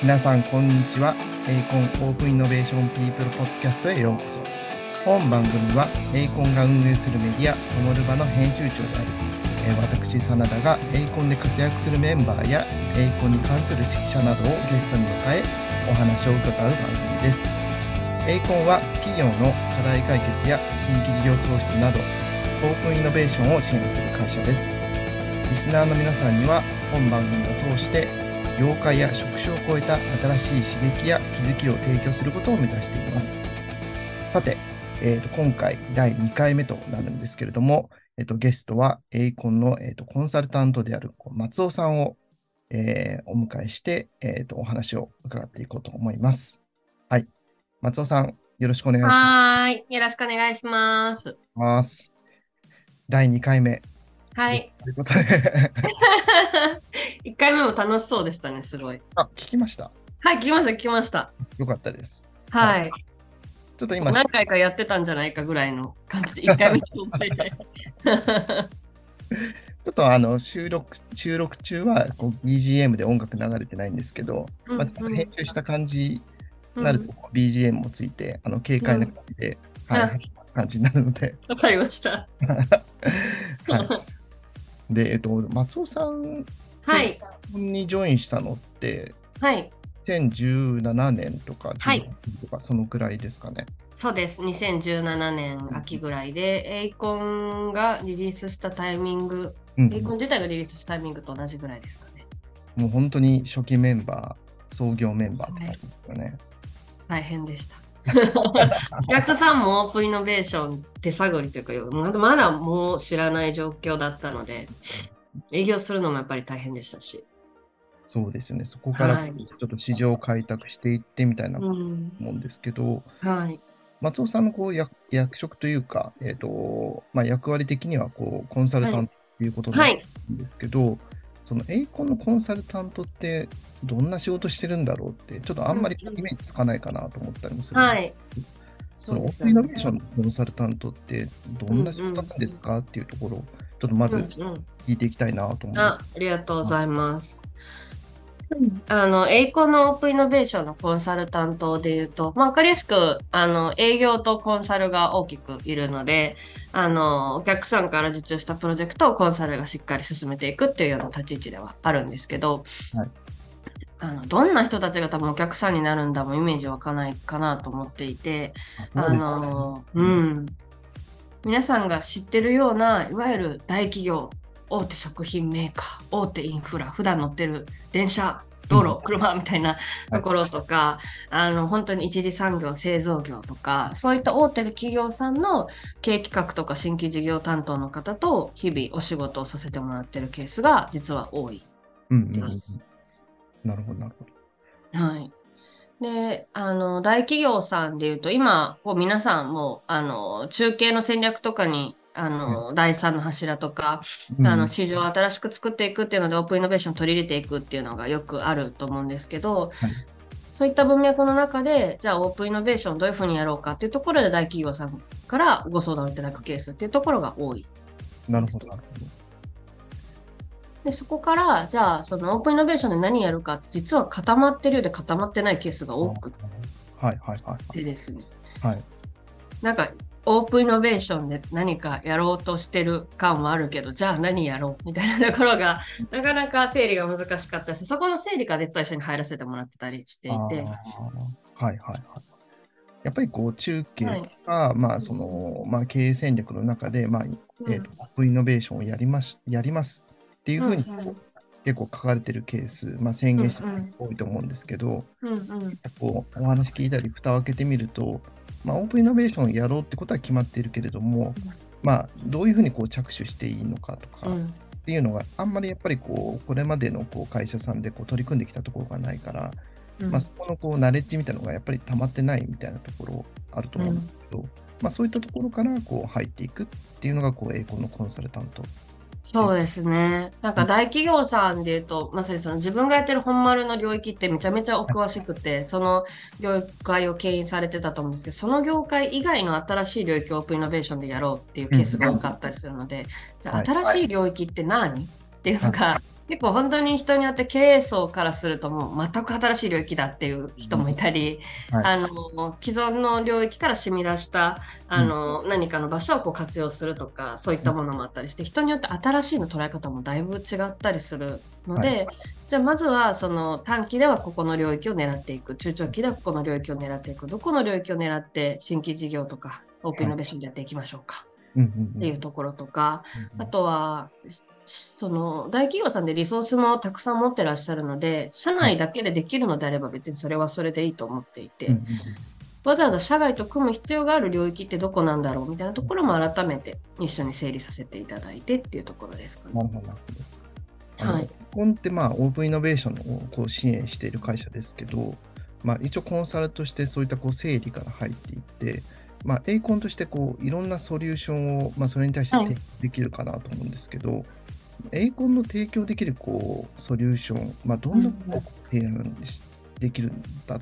皆さん、こんにちは。 eiicon オープンイノベーションピープルポッドキャストへようこそ。本番組は、 eiicon が運営するメディア、 TOMORUBA の編集長である、私、真田が eiicon で活躍するメンバーや、 eiicon に関する識者などをゲストに迎え、お話を伺う番組です。 eiicon は、企業の課題解決や新規事業創出など、オープンイノベーションを支援する会社です。リスナーの皆さんには本番組を通して業界や職種を超えた新しい刺激や気づきを提供することを目指しています。さて、えーと今回第2回目となるんですけれども、えーとゲストはエイコンの、えーとコンサルタントである松尾さんを、えーお迎えして、えーとお話を伺っていこうと思います。はい。松尾さん、よろしくお願いしはーい。よろしくお願いします。ます。第2回目はい。ということで、1回目も楽しそうでしたね、すごい。あ、聞きました？はい、聞きました、聞きました。よかったです。はい。ちょっと今、何回かやってたんじゃないかぐらいの感じで、1回目と思ってて。ちょっとあの収録収録中はこう BGM で音楽流れてないんですけど、まあ、うんうん編集した感じうんになると BGM もついて、あの軽快な感じで、はいあ感じになるので、わかりました。はい、で、えっと、松尾さんはい。にジョインしたのって、はい。2017年とかはい16年とか、そのくらいですかね。そうです。2017年秋ぐらいで、エイコンがリリースしたタイミング、うんエイコン自体がリリースしたタイミングと同じぐらいですかね。もう本当に初期メンバー、創業メンバーって感じですよね。大変でした。ヤクトさんもオープンイノベーション手探りというか、まだもう知らない状況だったので、営業するのもやっぱり大変でしたし。そうですよね。そこからはいちょっと市場を開拓していってみたいなとうん、思うんですけど、はい。松尾さんのこう役役職というか、えーとまあ、役割的にはこうコンサルタントということなんですけど、そのエイコンのコンサルタントってどんな仕事してるんだろうって、ちょっとあんまりうんうんイメージつかないかなと思ったりもする。はい。そのオープンイノベーションのコンサルタントってどんな仕事なんですかっていうところを、ちょっとまずうんうん聞いていきたいなと思うんですあありがとうございます。あの、エイコンのオープンイノベーションのコンサルタントで言うと、まあ、わかりやすく、あの、営業とコンサルが大きくいるので、あの、お客さんから受注したプロジェクトをコンサルがしっかり進めていくっていうような立ち位置ではあるんですけど、はいあのどんな人たちが多分お客さんになるんだもイメージ湧かないかなと思っていて、あの、うん。皆さんが知ってるような、いわゆる大企業、大手食品メーカー、大手インフラ、普段乗ってる電車、道路、うん車みたいなところとか、あの、本当に一次産業、製造業とか、そういった大手企業さんの経営企画とか新規事業担当の方と日々お仕事をさせてもらってるケースが実は多いうんうんうんです。なるほど、なるほど。はい。で、あの、大企業さんでいうと、今、こう皆さんも、あの、中継の戦略とかに、あの、第三の柱とか、あの、市場を新しく作っていくっていうので、オープンイノベーションを取り入れていくっていうのがよくあると思うんですけど、はいそういった文脈の中で、じゃあ、オープンイノベーションどういうふうにやろうかっていうところで、大企業さんからご相談をいただくケースっていうところが多い。なるほど。で、そこから、じゃあ、そのオープンイノベーションで何やるか、実は固まってるようで固まってないケースが多くはいはいはいてですね。はい。はい。なんかオープンイノベーションで何かやろうとしてる感はあるけど、じゃあ何やろうみたいなところが、なかなか整理が難しかった。し、そこの整理が実は一緒に入らせてもらってたりして。いて、はいはいはい。やっぱりこう中継はい。が、まあそのまあ、経営戦略の中で、まあえーとオープンイノベーションをやりますやりますっていうふうにうんうん結構書かれてるケース、まあ、宣言してる人多いと思うんですけど、うんうん。こうお話聞いたり蓋を開けてみると、まあ、オープンイノベーションをやろうってことは決まっているけれども、まあ、どういうふうにこう着手していいのかとか、っうん。ていうのがあんまりやっぱりこうこれまでのこう会社さんでこう取り組んできたところがないから、うん。まあ、そこのこうナレッジみたいなのがやっぱり溜まってないみたいなところあると思うんですけど、まあ、そういったところからこう入っていくっていうのがこう英語のコンサルタント。そうですね。なんか大企業さんで言うと、まさにその自分がやってる本丸の領域ってめちゃめちゃお詳しくて、その業界を牽引されてたと思うんですけど、その業界以外の新しい領域をオープンイノベーションでやろうっていうケースが多かったりするので、じゃあはい。新しい領域って何？っていうのが結構本当に人によって経営層からするともう全く新しい領域だっていう人もいたり、はい、あの既存の領域から染み出したあの、うん、何かの場所をこう活用するとかそういったものもあったりして人によって新しいの捉え方もだいぶ違ったりするので、はい、じゃあまずはその短期ではここの領域を狙っていく中長期ではここの領域を狙っていくどこの領域を狙って新規事業とかオープンイノベーションでやっていきましょうか。っていうところとか、あとはその大企業さんでリソースもたくさん持ってらっしゃるので、社内だけでできるのであれば別にそれはそれでいいと思っていて、わざわざ社外と組む必要がある領域ってどこなんだろうみたいなところも改めて一緒に整理させていただいてっていうところですかね。はい。コンってまあオープンイノベーションをこう支援している会社ですけど、まあ、一応コンサルとしてそういったこう整理から入っていって、まあ、エイコンとしてこういろんなソリューションを、まあ、それに対して提供できるかなと思うんですけど、はい、エイコンの提供できるこうソリューション、まあ、どんなことを提案できるんだっ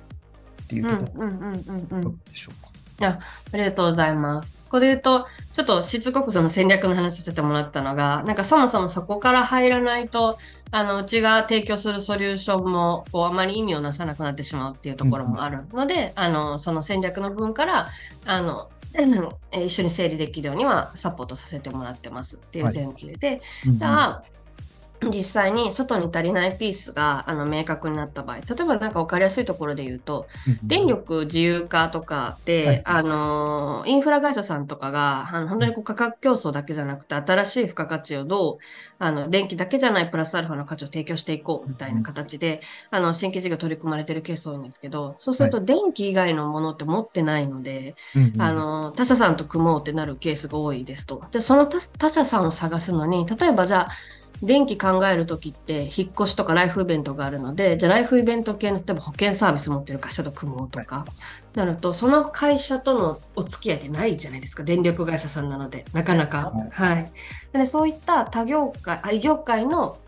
ていうところでしょうか？あありがとうございます。これ言うと、ちょっとしつこくその戦略の話させてもらったのが、なんかそもそもそこから入らないと、あのうちが提供するソリューションもこうあまり意味をなさなくなってしまうっていうところもあるので、うん、あのその戦略の部分からあの一緒に整理できるようにはサポートさせてもらってます。っていう前提で、はい、じゃあ、実際に外に足りないピースがあの明確になった場合例えば何か分かりやすいところで言うと、電力自由化とかで、はい、あのインフラ会社さんとかがあの本当にこう価格競争だけじゃなくて新しい付加価値をどうあの電気だけじゃないプラスアルファの価値を提供していこうみたいな形で、あの新規事業取り組まれてるケース多いんですけどそうすると電気以外のものって持ってないので、はい、あの他社さんと組もうってなるケースが多いですと。でその他社さんを探すのに例えばじゃあ電気考えるときって引っ越しとかライフイベントがあるのでじゃあライフイベント系の例えば保険サービス持ってる会社と組もうとか、はい、なるとその会社とのお付き合いってないじゃないですか。電力会社さんなのでなかなか、はい、はい、でそういった他業界異業界の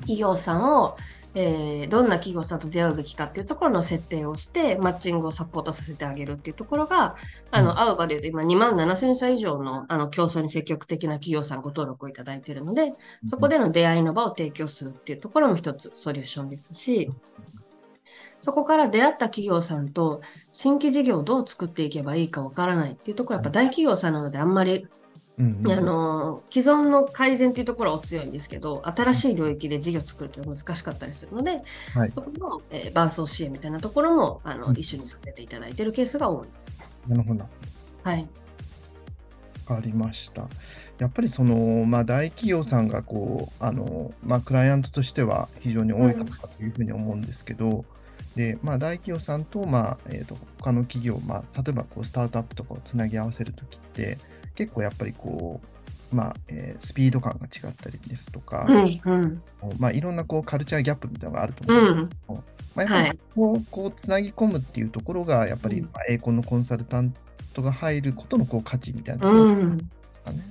企業さんを、うんえー、どんな企業さんと出会うべきかっていうところの設定をして、マッチングをサポートさせてあげるっていうところが、あの、会う場で言うと今2万7000社以上のあの競争に積極的な企業さんご登録をいただいているので、そこでの出会いの場を提供するっていうところも一つソリューションですし、そこから出会った企業さんと新規事業をどう作っていけばいいかわからないっていうところはやっぱ大企業さんなのであんまりうんうん、あの既存の改善というところは強いんですけど新しい領域で事業を作るというのは難しかったりするので、はい、そこの、えー、伴走支援みたいなところもあの、うん、一緒にさせていただいているケースが多いです。なるほど。はい。ありました。やっぱりその、まあ、大企業さんがこうあの、まあ、クライアントとしては非常に多いかというふうに思うんですけど、うんで、まあ、大企業さんと、まあえーと、他の企業、まあ、例えばこうスタートアップとかをつなぎ合わせるときって、結構やっぱりこう、まあえー、スピード感が違ったりですとか、うんうん、まあ、いろんなこうカルチャーギャップみたいなのがあると思うんですけど、うん、まあ、やっぱりそこをこうつなぎ込むっていうところが、やっぱり、まあ、栄光のコンサルタントが入ることのこう価値みたいなところですかね。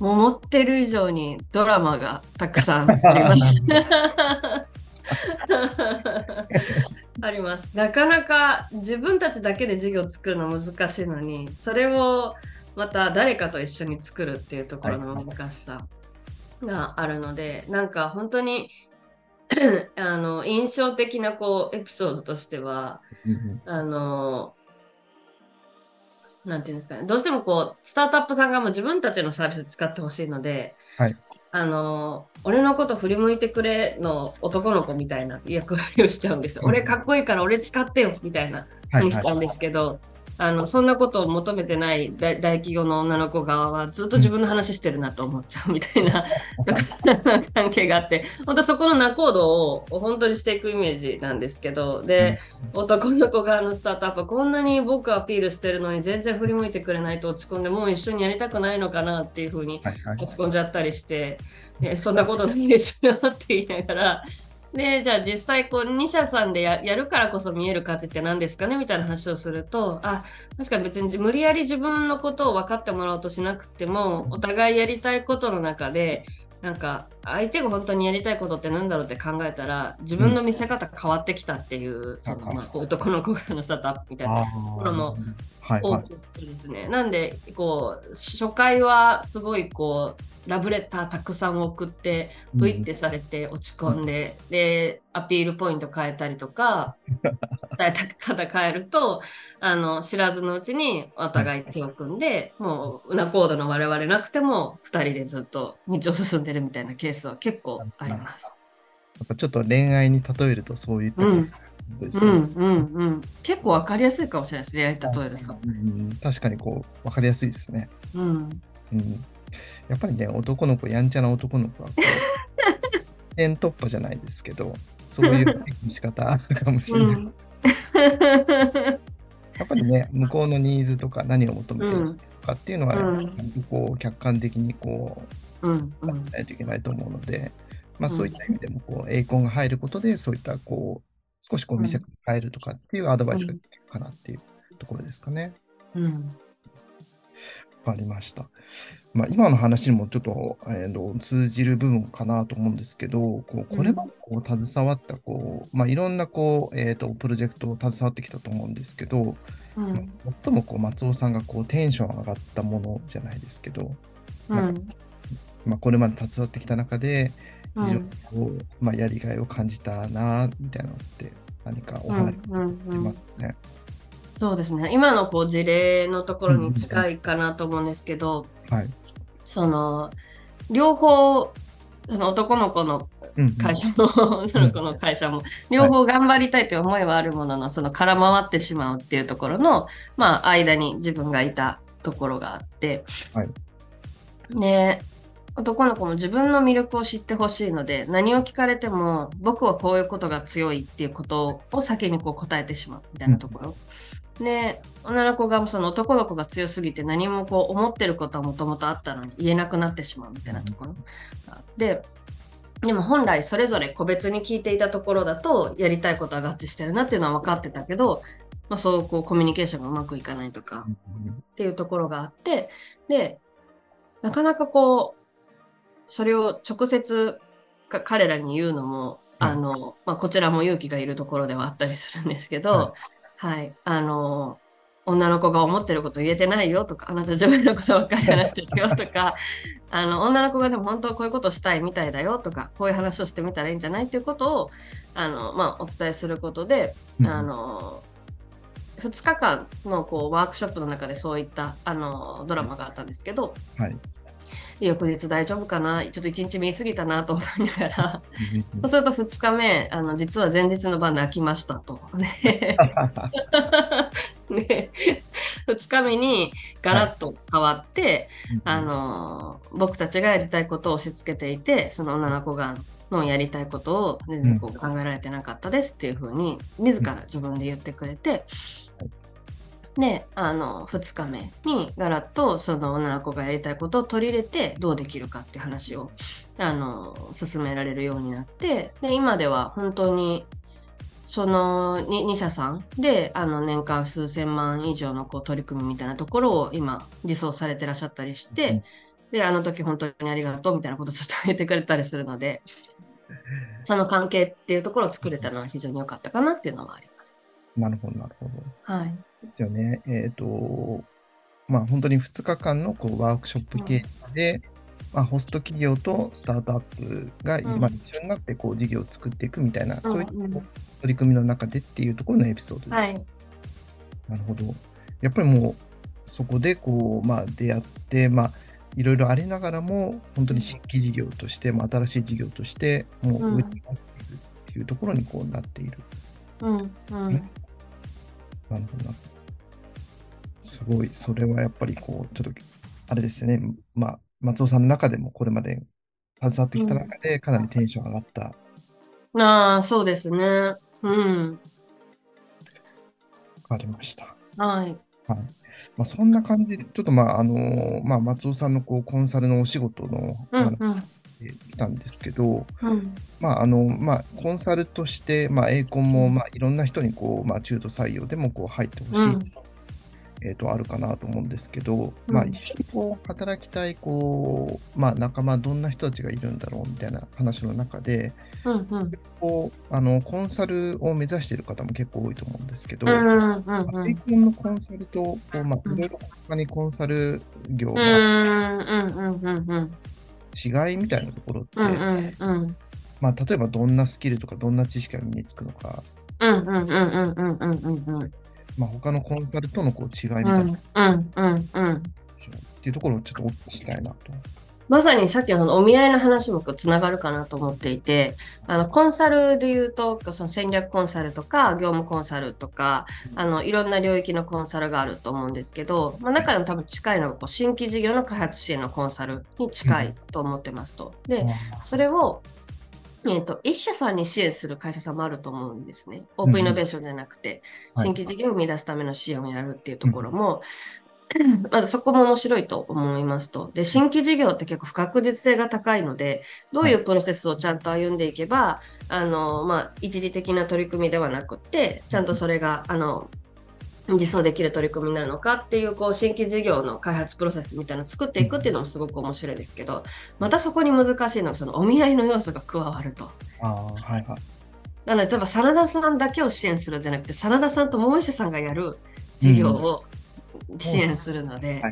もう思ってる以上にドラマがたくさんあります。あります。なかなか自分たちだけで事業を作るの難しいのに、それをまた誰かと一緒に作るっていうところの難しさがあるので、はい、なんか本当に あの印象的なこうエピソードとしては、あのなんていうんですかね、どうしてもこう、スタートアップさんがもう自分たちのサービス使ってほしいので、はい、あの、俺のこと振り向いてくれの男の子みたいな役割をしちゃうんですよ。俺かっこいいから俺使ってよみたいなにしちゃうんですけど、はいはいあのそんなことを求めてない大企業の女の子側はずっと自分の話してるなと思っちゃうみたいな 関係があって本当そこの仲人を本当にしていくイメージなんですけどで、男の子側のスタートアップこんなに僕アピールしてるのに全然振り向いてくれないと落ち込んでもう一緒にやりたくないのかなっていうふうに落ち込んじゃったりして、はいそんなことないですよって言いながらで、じゃあ実際こう2社さんでやるからこそ見える価値って何ですかねみたいな話をすると、あ、確かに別に無理やり自分のことを分かってもらおうとしなくても、お互いやりたいことの中で、なんか相手が本当にやりたいことって何だろうって考えたら自分の見せ方変わってきたっていう、うん、そのまあ、男の子がのスタートアップみたいなところも多くてですね、はいはい、なんでこう初回はすごいこうラブレターたくさん送ってうんブイってされて落ち込んで、でアピールポイント変えたりとか伝えた方変えるとあの知らずのうちにお互い手を組んで、もう裏コードの我々なくても2人でずっと道を進んでるみたいなケースは結構あります。やっぱちょっと恋愛に例えるとそういったですね。うんうんうん、結構わかりやすいかもしれないですね、例えると。うん確かにこう分かりやすいですね。うん、うん、やっぱりね、男の子、やんちゃな男の子は 点突破じゃないですけど、そういう仕方あるかもしれない。うん。やっぱりね、向こうのニーズとか何を求めてるかっていうのは、うん。こう客観的にこう、うん。ないといけないと思うので、まあ、うん。そういった意味でもこう、栄光が入ることで、そういったこう、少しこううん。店が変えるとかっていうアドバイスができるかなっていうところですかね。うんわかりました。まあ、今の話にもちょっと,、えーと通じる部分かなと思うんですけど、こうこれまでこう携わったこう、まあ、いろんなこう、えー、とプロジェクトを携わってきたと思うんですけど、うん。最もこう松尾さんがこうテンション上がったものじゃないですけど、うん。まあ、これまで携わってきた中で、うん。非常にこう、まあ、やりがいを感じたなみたいなのって何かお話うんうんしうん。ますね。そうですね今のこう事例のところに近いかなと思うんですけど、はい。その両方その男の子のうんうん会社も 女の子の会社も両方頑張りたいという思いはあるもののその空回ってしまうっていうところの、まあ、間に自分がいたところがあって、はいで男の子も自分の魅力を知ってほしいので何を聞かれても僕はこういうことが強いっていうことを先にこう答えてしまうみたいなところ。で女の子がその男の子が強すぎて何もこう思ってることはもともとあったのに言えなくなってしまうみたいなところがあってでも本来それぞれ個別に聞いていたところだとやりたいことは合致してるなっていうのは分かってたけど、まあ、そうこうコミュニケーションがうまくいかないとかっていうところがあってでなかなかこうそれを直接か彼らに言うのも、はいあのまあ、こちらも勇気がいるところではあったりするんですけど、ははい、あの女の子が思ってること言えてないよとかあなた自分のことばっかり話してるよとか あの女の子がでも本当はこういうことしたいみたいだよとかこういう話をしてみたらいいんじゃないっていうことをあの、まあ、お伝えすることで、うんあの2日間のこうワークショップの中でそういったあのドラマがあったんですけどはい。翌日大丈夫かな？ちょっと1日見過ぎたなと思いながら。うんそうすると2日目あの実は前日の晩泣きましたと。ね。ね、2日目にガラッと変わって、あの僕たちがやりたいことを押し付けていてその女の子がのやりたいことを全然こう考えられてなかったですっていうふうに自ら自分で言ってくれて、であの2日目にガラッとその女の子がやりたいことを取り入れてどうできるかって話をあの進められるようになってで今では本当にその 2, 2社さんであの年間数千万以上のこう取り組みみたいなところを今実装されてらっしゃったりして、うんであの時本当にありがとうみたいなことをずっと言ってくれたりするのでその関係っていうところを作れたのは非常に良かったかなっていうのはあります。なるほど、なるほど。はい、ですよね。えっ、と、まあ本当に2日間のこうワークショップ形式で、まあ、ホスト企業とスタートアップがうん今一緒になってこう事業を作っていくみたいな、そういったう取り組みの中でっていうところのエピソードです。はいなるほど。やっぱりもうそこでこう、まあ、出会って、まあ、いろいろありながらも、本当に新規事業として、まあ、新しい事業として、もううん上になっているっていうところにこうなっている。うんうんなるほどな。すごい、それはやっぱりこう、ちょっと、あれですね、まあ、松尾さんの中でもこれまで携わってきた中で、かなりテンション上がった。ああそうですね。うん。わかりました。はい。まあ、そんな感じで、ちょっとまあ、あのまあ、松尾さんのこうコンサルのお仕事のうん話で来たんですけど、うん。まああのまあ、コンサルとして、まあ、エーコンも、まあ、いろんな人にこう、まあ、中途採用でもこう入ってほしい、うんえーとあるかなと思うんですけど、まあ、うん一緒にこう働きたいこう、まあ、仲間、どんな人たちがいるんだろうみたいな話の中で、うんうん。こうあのコンサルを目指している方も結構多いと思うんですけど、うんうんまあエーコンのコンサルと、こうまあ、うん。いろいろ他にコンサル業うんがうんうんうんうん。違いみたいなところって、うんうんうん。まあ、例えばどんなスキルとかどんな知識が身につくのか、まあ、他のコンサルとのこう違いみたいな、うんうんうん、っていうところをちょっとお聞きしたいなと。まさにさっきのお見合いの話もつながるかなと思っていてあのコンサルで言うとその戦略コンサルとか業務コンサルとかあのいろんな領域のコンサルがあると思うんですけど、まあ、中でも多分近いのがこう新規事業の開発支援のコンサルに近いと思ってますと。でそれをえー、と一社さんに支援する会社さんもあると思うんですね。オープンイノベーションじゃなくて、はい新規事業を生み出すための支援をやるっていうところも、まずそこも面白いと思いますと。で、新規事業って結構不確実性が高いので、どういうプロセスをちゃんと歩んでいけば、あの、まあ、一時的な取り組みではなくて、ちゃんとそれが、あの、実装できる取り組みになるのかっていう、こう、新規事業の開発プロセスみたいなのを作っていくっていうのもすごく面白いですけど、またそこに難しいのが、そのお見合いの要素が加わると。ああ、はいはい。なので、例えば、真田さんだけを支援するんじゃなくて、真田さんともう一社さんがやる事業を支援するので。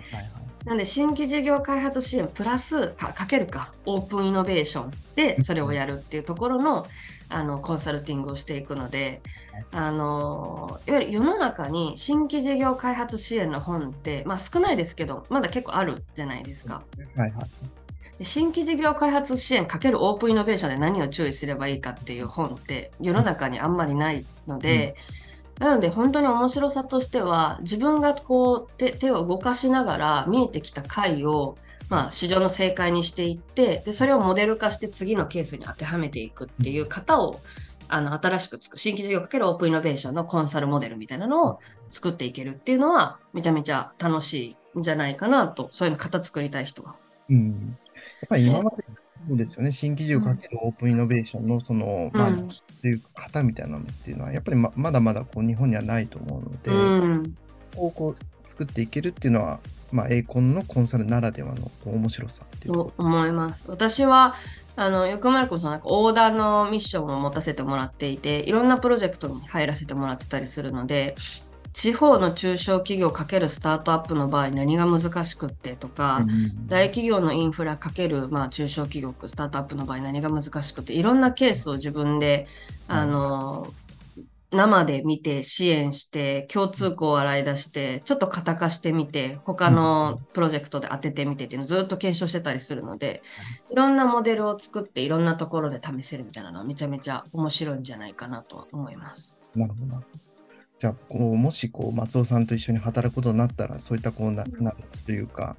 なので、新規事業開発支援プラスか、かけるか、オープンイノベーションでそれをやるっていうところのあのコンサルティングをしていくので、あのいわゆる世の中に新規事業開発支援の本って、まあ、少ないですけど、まだ結構あるじゃないですか。はいはい。で新規事業開発支援かけるオープンイノベーションで何を注意すればいいかっていう本って世の中にあんまりないので、なので本当に面白さとしては自分がこう手手を動かしながら見えてきた回を、まあ、市場の正解にしていってでそれをモデル化して次のケースに当てはめていくっていう型をあの新しく作る新規事業かけるオープンイノベーションのコンサルモデルみたいなのを作っていけるっていうのはめちゃめちゃ楽しいんじゃないかなとそういうの型作りたい人はうん。やっぱり今までそうですよね、新規事業かけるオープンイノベーションのその、まあ、うん。という型みたいなのっていうのは、やっぱりままだまだこう日本にはないと思うので、うん。こう作っていけるっていうのは、まあ、エーコンのコンサルならではの面白さっていうと思います。私はあのよくまるこそなんか横断のミッションを持たせてもらっていていろんなプロジェクトに入らせてもらってたりするので地方の中小企業かけるスタートアップの場合何が難しくってとか、うん大企業のインフラかける、まあ、中小企業スタートアップの場合何が難しくていろんなケースを自分であの生で見て支援して共通項を洗い出してちょっと型化してみて他のプロジェクトで当ててみてっていうのをずっと検証してたりするのでいろんなモデルを作っていろんなところで試せるみたいなのはめちゃめちゃ面白いんじゃないかなとは思います。なるほどな。じゃあ、こうもしこう松尾さんと一緒に働くことになったら、そういったこうななというか、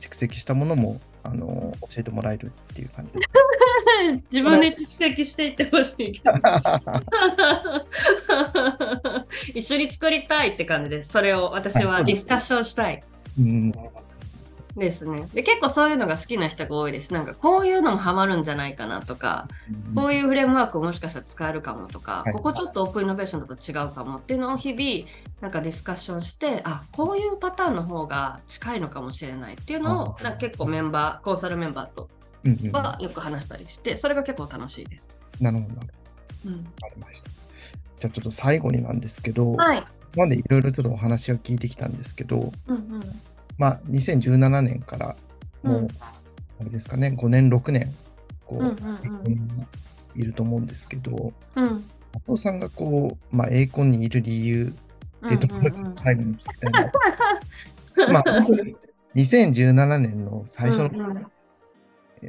蓄積したものもあの教えてもらえるっていう感じです 自分で蓄積していってほしいけどか。一緒に作りたいって感じです。それを私はディスカッションしたいうん、ですね。で結構そういうのが好きな人が多いです。なんかこういうのもハマるんじゃないかなとか、こういうフレームワークもしかしたら使えるかもとか、はいここちょっとオープンイノベーションだと違うかもっていうのを日々なんかディスカッションして、あこういうパターンの方が近いのかもしれないっていうのをあなんか結構メンバー、コンサルメンバーとはよく話したりして、それが結構楽しいです。なるほど。うん、わかりました。じゃあちょっと最後になんですけど、はい。までいろいろちょっとお話を聞いてきたんですけど、うんうんまあ、2017年からもう、うんあれですかね、5年、6年、こう、うんうんいると思うんですけど、うん。松尾さんがこう、まあ、エーコンにいる理由っていうところ最後に聞きたいなと。まあ、本当に2017年の最初の、うんうん。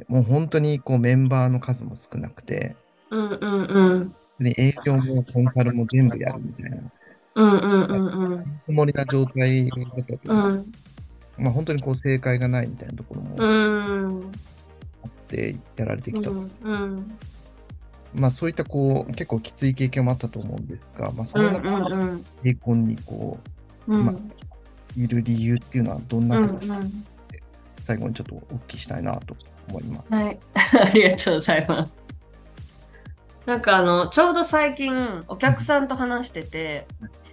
もう本当にこうメンバーの数も少なくて、うんうんうん。で営業もコンサルも全部やるみたいな、うんうんうんうん。こもりな状態だったと、うんまあ、本当にこう正解がないみたいなところもうん。あってやられてきた、うんうん。まあ、そういったこう結構きつい経験もあったと思うんですが、まあ、そうんの中でうんうんエーコンにこうんまういる理由っていうのはどんうなんことうん。最後にちょっとお聞きしたいなと思います。はい、ありがとうございます。なんかあのちょうど最近お客さんと話してて、で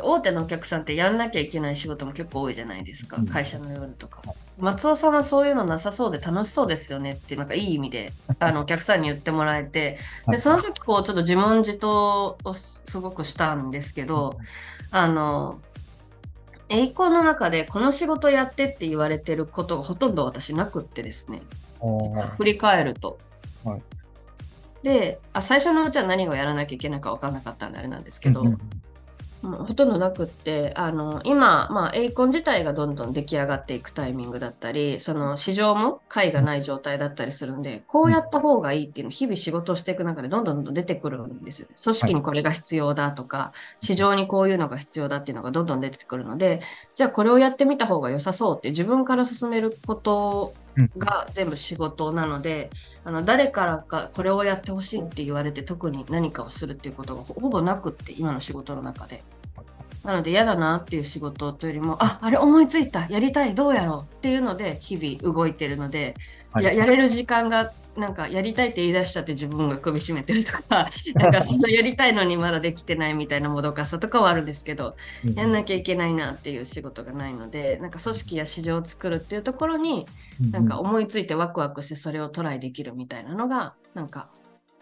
大手のお客さんってやんなきゃいけない仕事も結構多いじゃないですか、うん。会社の夜とか。松尾さんはそういうのなさそうで楽しそうですよねってなんかいい意味で あのお客さんに言ってもらえて。でその時こうちょっと自問自答をすすごくしたんですけどあの栄光の中でこの仕事やってって言われてることがほとんど私なくってですね。振り返ると。はい。であ最初のうちは何をやらなきゃいけないか分からなかったんであれなんですけど、うんほとんどなくってあの今、まあ、エイコン自体がどんどん出来上がっていくタイミングだったりその市場も解がない状態だったりするんでこうやった方がいいっていうのを日々仕事をしていく中でどんどんどんどん出てくるんですよね。組織にこれが必要だとか、市場にこういうのが必要だっていうのがどんどん出てくるのでじゃあこれをやってみた方が良さそうって自分から進めることうんが全部仕事なのであの誰からかこれをやってほしいって言われて特に何かをするっていうことがほほぼなくって今の仕事の中で。なので嫌だなっていう仕事というよりもああれ思いついた。やりたい。どうやろう。っていうので日々動いてるので、はい。ややれる時間がなんかやりたいって言い出しちゃって自分が首絞めてるとか なんかそのやりたいのにまだできてないみたいなもどかしさとかはあるんですけどうんやんなきゃいけないなっていう仕事がないのでなんか組織や市場を作るっていうところになんか思いついてワクワクしてそれをトライできるみたいなのがなんか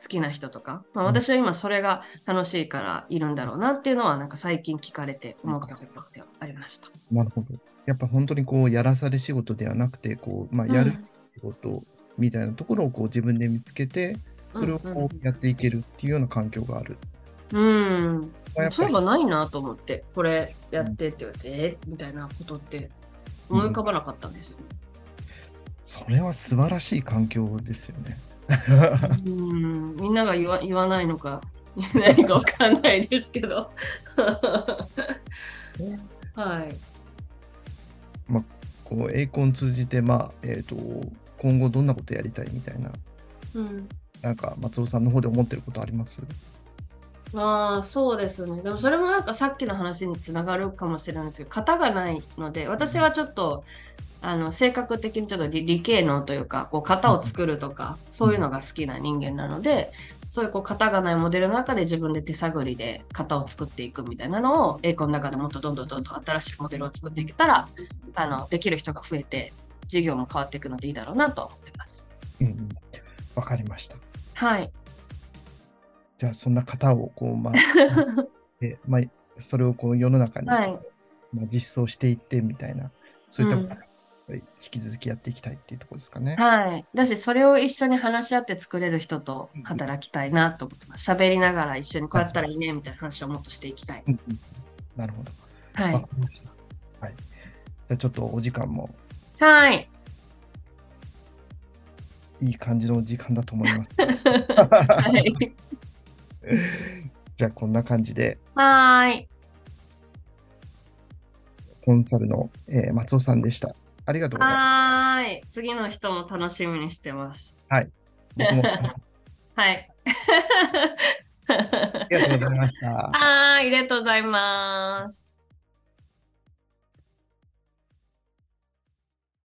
好きな人とか、まあ、うん私は今それが楽しいからいるんだろうなっていうのはなんか最近聞かれて思ったことではありました。なるほど。やっぱ本当にこう、やらされ仕事ではなくて、こう、まあ、やる仕事みたいなところをこう自分で見つけて、それをうんうこうやっていけるっていうような環境がある。うん、そういえばないなと思ってこれやってって言われて、え？みたいなことって思い浮かばなかったんですよね。それは素晴らしい環境ですよね。うんみんなが言わ言わないのか 何かわかんないですけど。はい。こう、エイコン通じて、まあ、えっ、と、今後どんなことやりたいみたいな、うん。なんか松尾さんの方で思ってることあります？ああそうですね。でもそれもなんかさっきの話につながるかもしれないんですけど、型がないので、私はちょっと、あの性格的にちょっと理理系能というか、こう型を作るとか、そういうのが好きな人間なので、そういうこう型がないモデルの中で自分で手探りで型を作っていくみたいなのを、エイコンの中でもっとどんどんどんどん新しいモデルを作っていけたら、あのできる人が増えて、事業も変わっていくのでいいだろうなと思ってます。うんうん。わかりました。はい。じゃあ、そんな方を、こう、まあ、でまあ、それをこう世の中に、はいまあ、実装していってみたいな、そういったう引き続きやっていきたいっていうところですかね。はい。だし、それを一緒に話し合って作れる人と働きたいなと思ってます。喋りながら一緒にこうやったらいいねみたいな話をもっとしていきたい。うんうんなるほど。はい。はい。じゃあちょっとお時間もはい。いい感じの時間だと思います。はい。じゃあこんな感じで、はーい。コンサルの、えー松尾さんでした。ありがとうございまはーい。次の人も楽しみにしてます。す。僕もあ はい。りがとうございました。はーい。ありがとうございます。